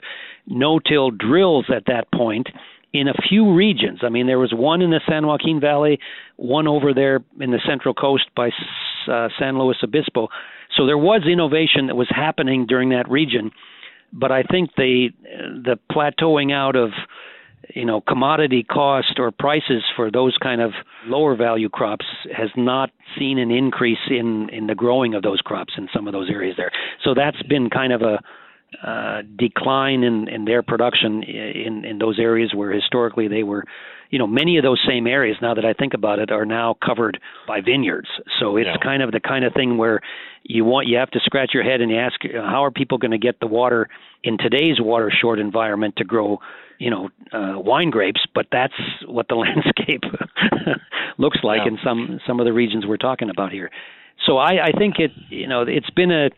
no-till drills at that point in a few regions. I mean, there was one in the San Joaquin Valley, one over there in the Central Coast by uh, San Luis Obispo. So there was innovation that was happening during that region, but I think the the plateauing out of you know commodity cost or prices for those kind of lower value crops has not seen an increase in in the growing of those crops in some of those areas there. So that's been kind of a uh, decline in, in their production in, in those areas where historically they were, you know, many of those same areas. Now that I think about it, are now covered by vineyards. So it's yeah. kind of the kind of thing where you want you have to scratch your head and you ask, how are people going to get the water in today's water short environment to grow you know uh, wine grapes, but that's what the landscape looks like yeah. in some some of the regions we're talking about here. So I, I think it you know it's been a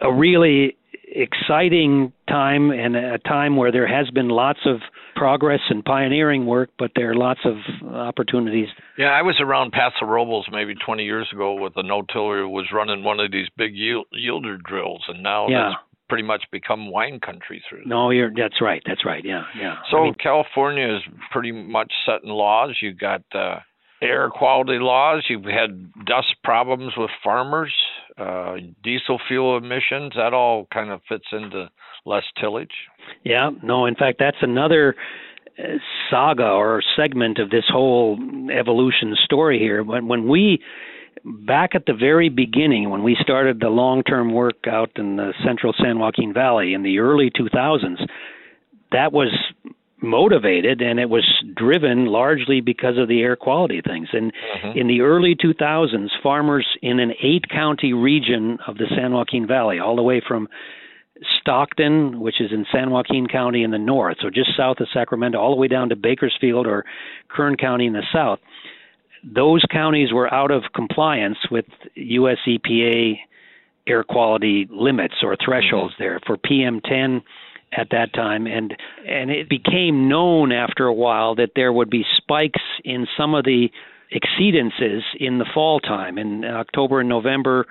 a really exciting time and a time where there has been lots of progress and pioneering work, but there are lots of opportunities. Yeah, I was around Paso Robles maybe 20 years ago with a no-tiller who was running one of these big yield, yielder drills, and now yeah. that's pretty much become wine country through. No, you're that's right. That's right. Yeah, yeah. So I mean, California is pretty much setting laws. You got uh, air quality laws. You've had dust problems with farmers, uh, diesel fuel emissions. That all kind of fits into less tillage. Yeah. No. In fact, that's another uh, saga or segment of this whole evolution story here. When when we back at the very beginning when we started the long-term work out in the central San Joaquin Valley in the early 2000s, that was motivated and it was driven largely because of the air quality things. And mm-hmm. in the early 2000s, farmers in an eight county region of the San Joaquin Valley, all the way from Stockton, which is in San Joaquin County in the north, so just south of Sacramento, all the way down to Bakersfield or Kern County in the south, those counties were out of compliance with US EPA air quality limits or thresholds mm-hmm. there for PM10 at that time. And and it became known after a while that there would be spikes in some of the exceedances in the fall time. In October and November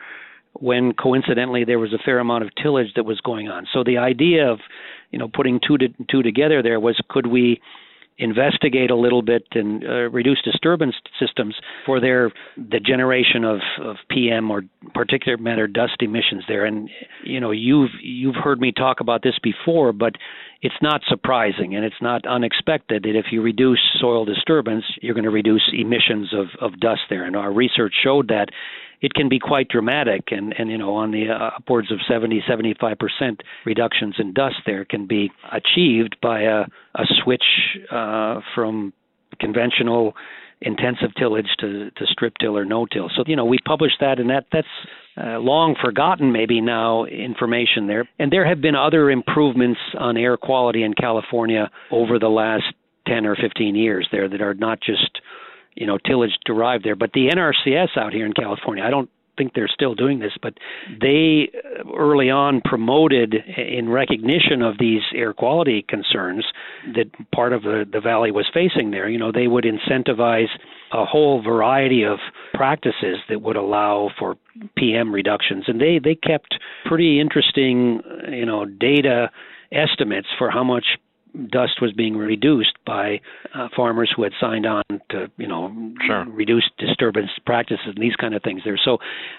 when coincidentally there was a fair amount of tillage that was going on. So the idea of you know putting two to, two together there was could we investigate a little bit and uh, reduce disturbance systems for their the generation of, of PM or particulate matter dust emissions there. And you know you've you've heard me talk about this before, but it's not surprising and it's not unexpected that if you reduce soil disturbance, you're going to reduce emissions of, of dust there. And our research showed that it can be quite dramatic and, and you know on the uh, upwards of 70 75% reductions in dust there can be achieved by a, a switch uh, from conventional intensive tillage to, to strip till or no till. So you know we published that, and that that's uh, long forgotten maybe now information there. And there have been other improvements on air quality in California over the last 10 or 15 years there that are not just you know tillage derived there. But the NRCS out here in California, I don't think they're still doing this, but they early on promoted in recognition of these air quality concerns that part of the, the valley was facing there. You know, they would incentivize a whole variety of practices that would allow for PM reductions, and they they kept pretty interesting, you know, data estimates for how much dust was being reduced by uh, farmers who had signed on to you know sure. reduce disturbance practices and these kind of things there so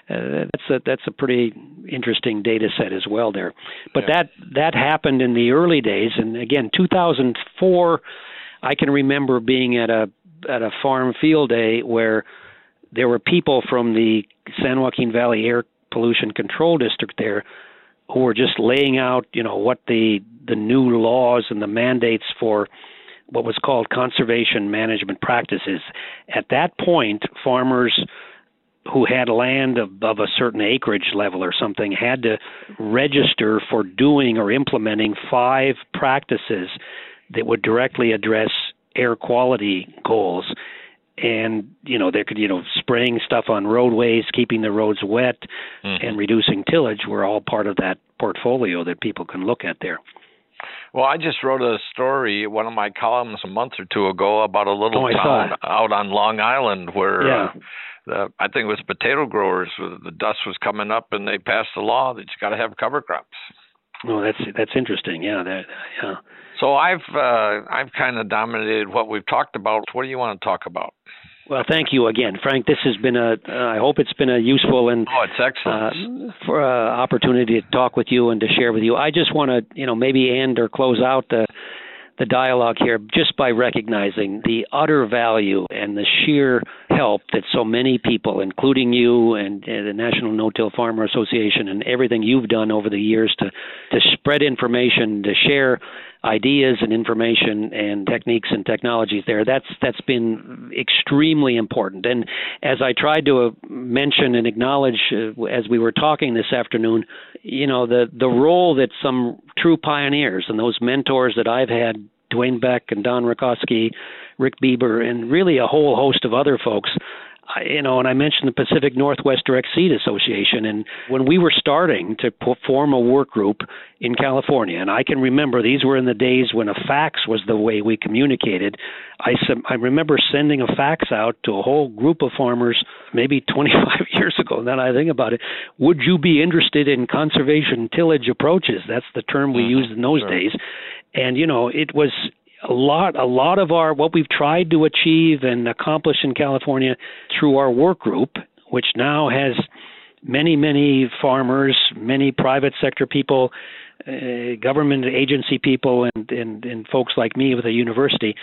uh, that's a that's a pretty interesting data set as well there but yeah. that that happened in the early days and again 2004 I can remember being at a at a farm field day where there were people from the San Joaquin Valley Air Pollution Control District there who were just laying out, you know, what the the new laws and the mandates for what was called conservation management practices. At that point, farmers who had land above a certain acreage level or something had to register for doing or implementing five practices that would directly address air quality goals and you know there could you know spraying stuff on roadways keeping the roads wet mm-hmm. and reducing tillage were all part of that portfolio that people can look at there well, I just wrote a story, one of my columns a month or two ago about a little oh, town out on Long Island where yeah. uh, the, I think it was potato growers. The dust was coming up, and they passed a law that you got to have cover crops. Oh, that's that's interesting. Yeah, that yeah. So I've uh, I've kind of dominated what we've talked about. What do you want to talk about? Well, thank you again, Frank. This has been a. Uh, I hope it's been a useful and oh, it's excellent uh, for uh, opportunity to talk with you and to share with you. I just want to, you know, maybe end or close out the the dialogue here just by recognizing the utter value and the sheer help that so many people, including you and, the National No-Till Farmer Association, and everything you've done over the years to to spread information, to share ideas and information and techniques and technologies there. That's that's been extremely important. And as I tried to uh, mention and acknowledge uh, as we were talking this afternoon, you know the the role that some true pioneers and those mentors that I've had, Dwayne Beck and Don Reicosky, Rick Bieber, and really a whole host of other folks you know, and I mentioned the Pacific Northwest Direct Seed Association, and when we were starting to form a work group in California, and I can remember these were in the days when a fax was the way we communicated. I I remember sending a fax out to a whole group of farmers maybe 25 years ago. And then I think about it, would you be interested in conservation tillage approaches? That's the term we mm-hmm. used in those sure. days. And you know, it was a lot a lot of our what we've tried to achieve and accomplish in California through our work group, which now has many many farmers, many private sector people, uh, government agency people, and, and and folks like me with a university,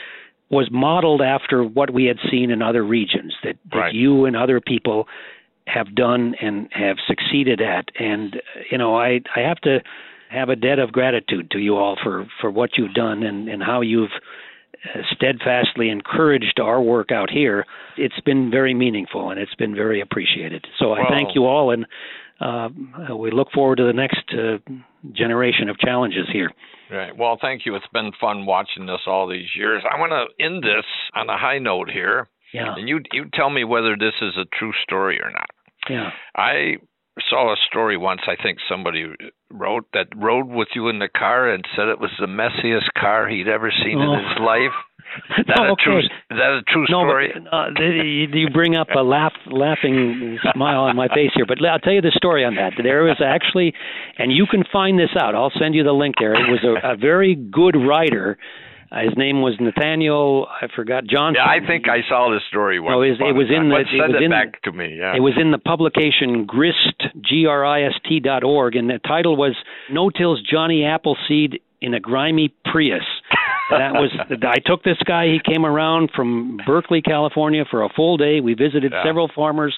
was modeled after what we had seen in other regions that, that right. you and other people have done and have succeeded at. And you know, I I have to have a debt of gratitude to you all for for what you've done and and how you've uh, steadfastly encouraged our work out here. It's been very meaningful and it's been very appreciated. So I thank you all and uh, we look forward to the next uh, generation of challenges here. Right. Well, thank you. It's been fun watching this all these years. I want to end this on a high note here. Yeah. And you you tell me whether this is a true story or not. Yeah. I saw a story once. I think somebody wrote that rode with you in the car and said it was the messiest car he'd ever seen oh. in his life. That no, a okay. true? Is that a true no, story? But, uh, you bring up a laugh, laughing smile on my face here. But I'll tell you the story on that. There was actually, and you can find this out. I'll send you the link there. It was a, a very good writer uh, his name was Nathanael. I forgot Johnson. Yeah, I think I saw this story once. No, it was, it was in the. But it was it in, back to me. Yeah. It was in the publication Grist G R I S T dot org, and the title was No Till's Johnny Appleseed in a Grimy Prius. that was I took this guy. He came around from Berkeley, California, for a full day. We visited Yeah. several farmers,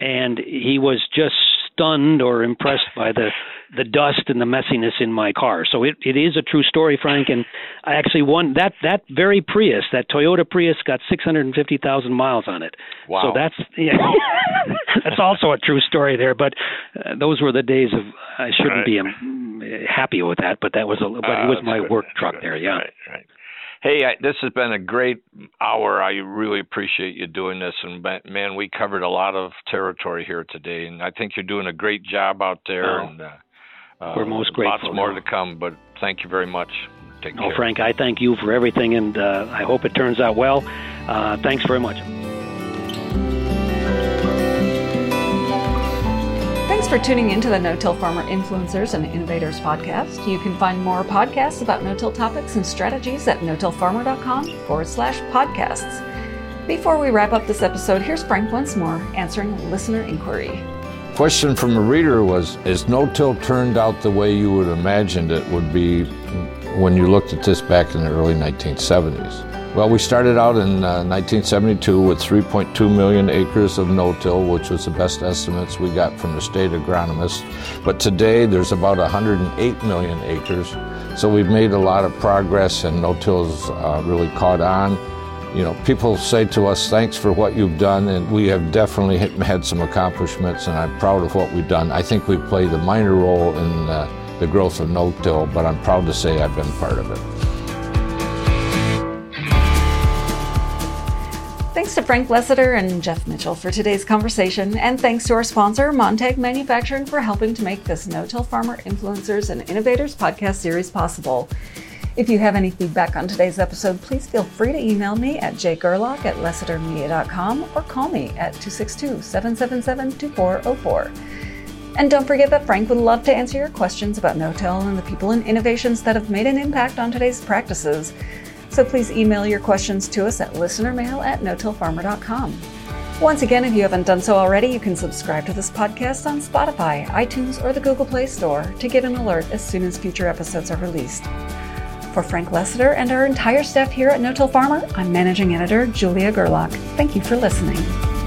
and he was just stunned or impressed by the the dust and the messiness in my car. So it, it is a true story, Frank. And I actually won that that very Prius, that Toyota Prius, got 650,000 miles on it. Wow. So that's yeah, that's also a true story there. But uh, those were the days of I shouldn't Right. be um, happy with that, but that was a but Ah, it was my good. work That's truck good. there. Yeah. Right, right. Hey, I, this has been a great hour. I really appreciate you doing this. And man, we covered a lot of territory here today, and I think you're doing a great job out there. Oh, and uh, we're most grateful. Lots more to come, but thank you very much. Take care. oh, Frank, I thank you for everything, and uh, I hope it turns out well. Uh, thanks very much. For tuning into the No-Till Farmer Influencers and Innovators podcast. You can find more podcasts about no-till topics and strategies at no-tillfarmer.com forward slash podcasts. Before we wrap up this episode, here's Frank once more answering a listener inquiry. Question from a reader was Is no-till turned out the way you would imagined it would be when you looked at this back in the early 1970s? Well, we started out in uh, 1972 with 3.2 million acres of no-till, which was the best estimates we got from the state agronomist. But today there's about 108 million acres. So we've made a lot of progress and no-till's uh, really caught on. You know, people say to us, thanks for what you've done, and we have definitely had some accomplishments, and I'm proud of what we've done. I think we've played a minor role in uh, the growth of no-till, but I'm proud to say I've been part of it. Thanks to Frank Lessiter and Jeff Mitchell for today's conversation, and thanks to our sponsor, Montag Manufacturing, for helping to make this No Till Farmer Influencers and Innovators podcast series possible. If you have any feedback on today's episode, please feel free to email me at jgerlach at lessitermedia.com or call me at 262 777 2404. And don't forget that Frank would love to answer your questions about no-till and the people and innovations that have made an impact on today's practices. So please email your questions to us at listenermail at no-tillfarmer.com. Once again, if you haven't done so already, you can subscribe to this podcast on Spotify, iTunes, or the Google Play Store to get an alert as soon as future episodes are released. For Frank Lessiter and our entire staff here at No Till Farmer, I'm Managing Editor Julia Gerlach. Thank you for listening.